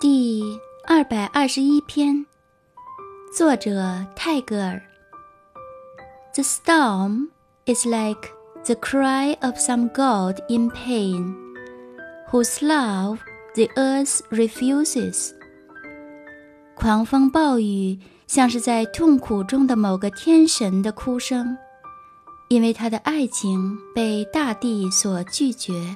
第二百二十一篇作者泰戈尔 the storm is like the cry of some god in pain whose love the earth refuses 狂风暴雨像是在痛苦中的某个天神的哭声因为他的爱情被大地所拒绝